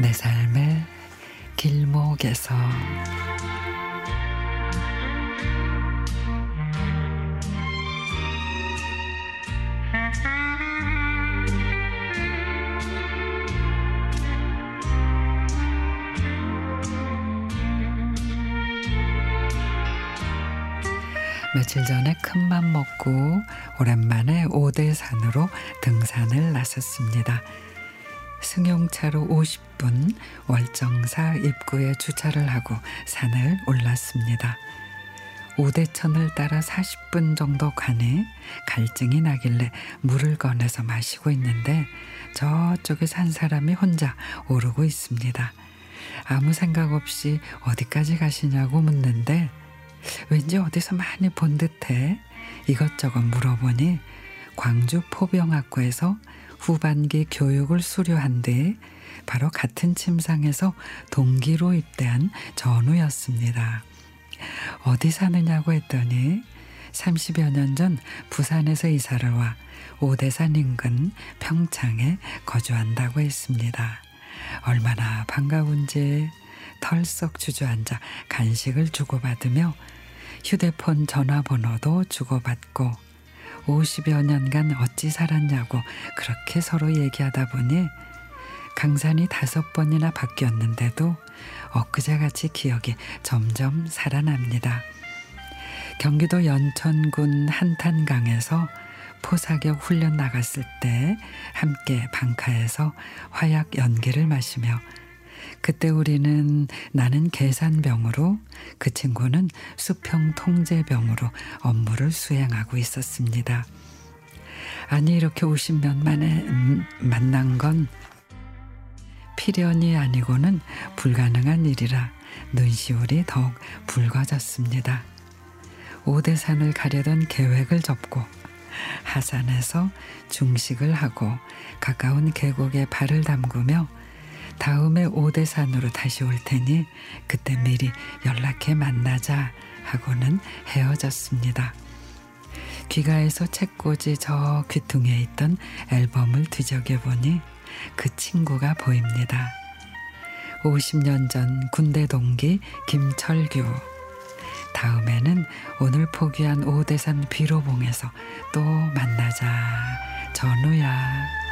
내 삶의 길목에서 며칠 전에 큰 맘 먹고 오랜만에 오대산으로 등산을 나섰습니다. 승용차로 50분 월정사 입구에 주차를 하고 산을 올랐습니다. 오대천을 따라 40분 정도 가네 갈증이 나길래 물을 꺼내서 마시고 있는데 저쪽에 산 사람이 혼자 오르고 있습니다. 아무 생각 없이 어디까지 가시냐고 묻는데 왠지 어디서 많이 본 듯해 이것저것 물어보니 광주 포병학과에서 후반기 교육을 수료한 뒤 바로 같은 침상에서 동기로 입대한 전우였습니다. 어디 사느냐고 했더니 30여 년 전 부산에서 이사를 와 오대산 인근 평창에 거주한다고 했습니다. 얼마나 반가운지 털썩 주저앉아 간식을 주고받으며 휴대폰 전화번호도 주고받고 50여 년간 어찌 살았냐고 그렇게 서로 얘기하다 보니 강산이 다섯 번이나 바뀌었는데도 엊그제같이 기억이 점점 살아납니다. 경기도 연천군 한탄강에서 포사격 훈련 나갔을 때 함께 방카에서 화약 연기를 마시며 그때 우리는 나는 계산병으로 그 친구는 수평 통제병으로 업무를 수행하고 있었습니다. 아니 이렇게 50년 만에 음, 만난 건 필연이 아니고는 불가능한 일이라 눈시울이 더욱 붉어졌습니다. 오대산을 가려던 계획을 접고 하산에서 중식을 하고 가까운 계곡에 발을 담그며 다음에 오대산으로 다시 올 테니 그때 미리 연락해 만나자 하고는 헤어졌습니다. 귀가에서 책꽂이 저 귀퉁이에 있던 앨범을 뒤적여 보니 그 친구가 보입니다. 50년 전 군대 동기 김철규. 다음에는 오늘 포기한 오대산 비로봉에서 또 만나자. 전우야.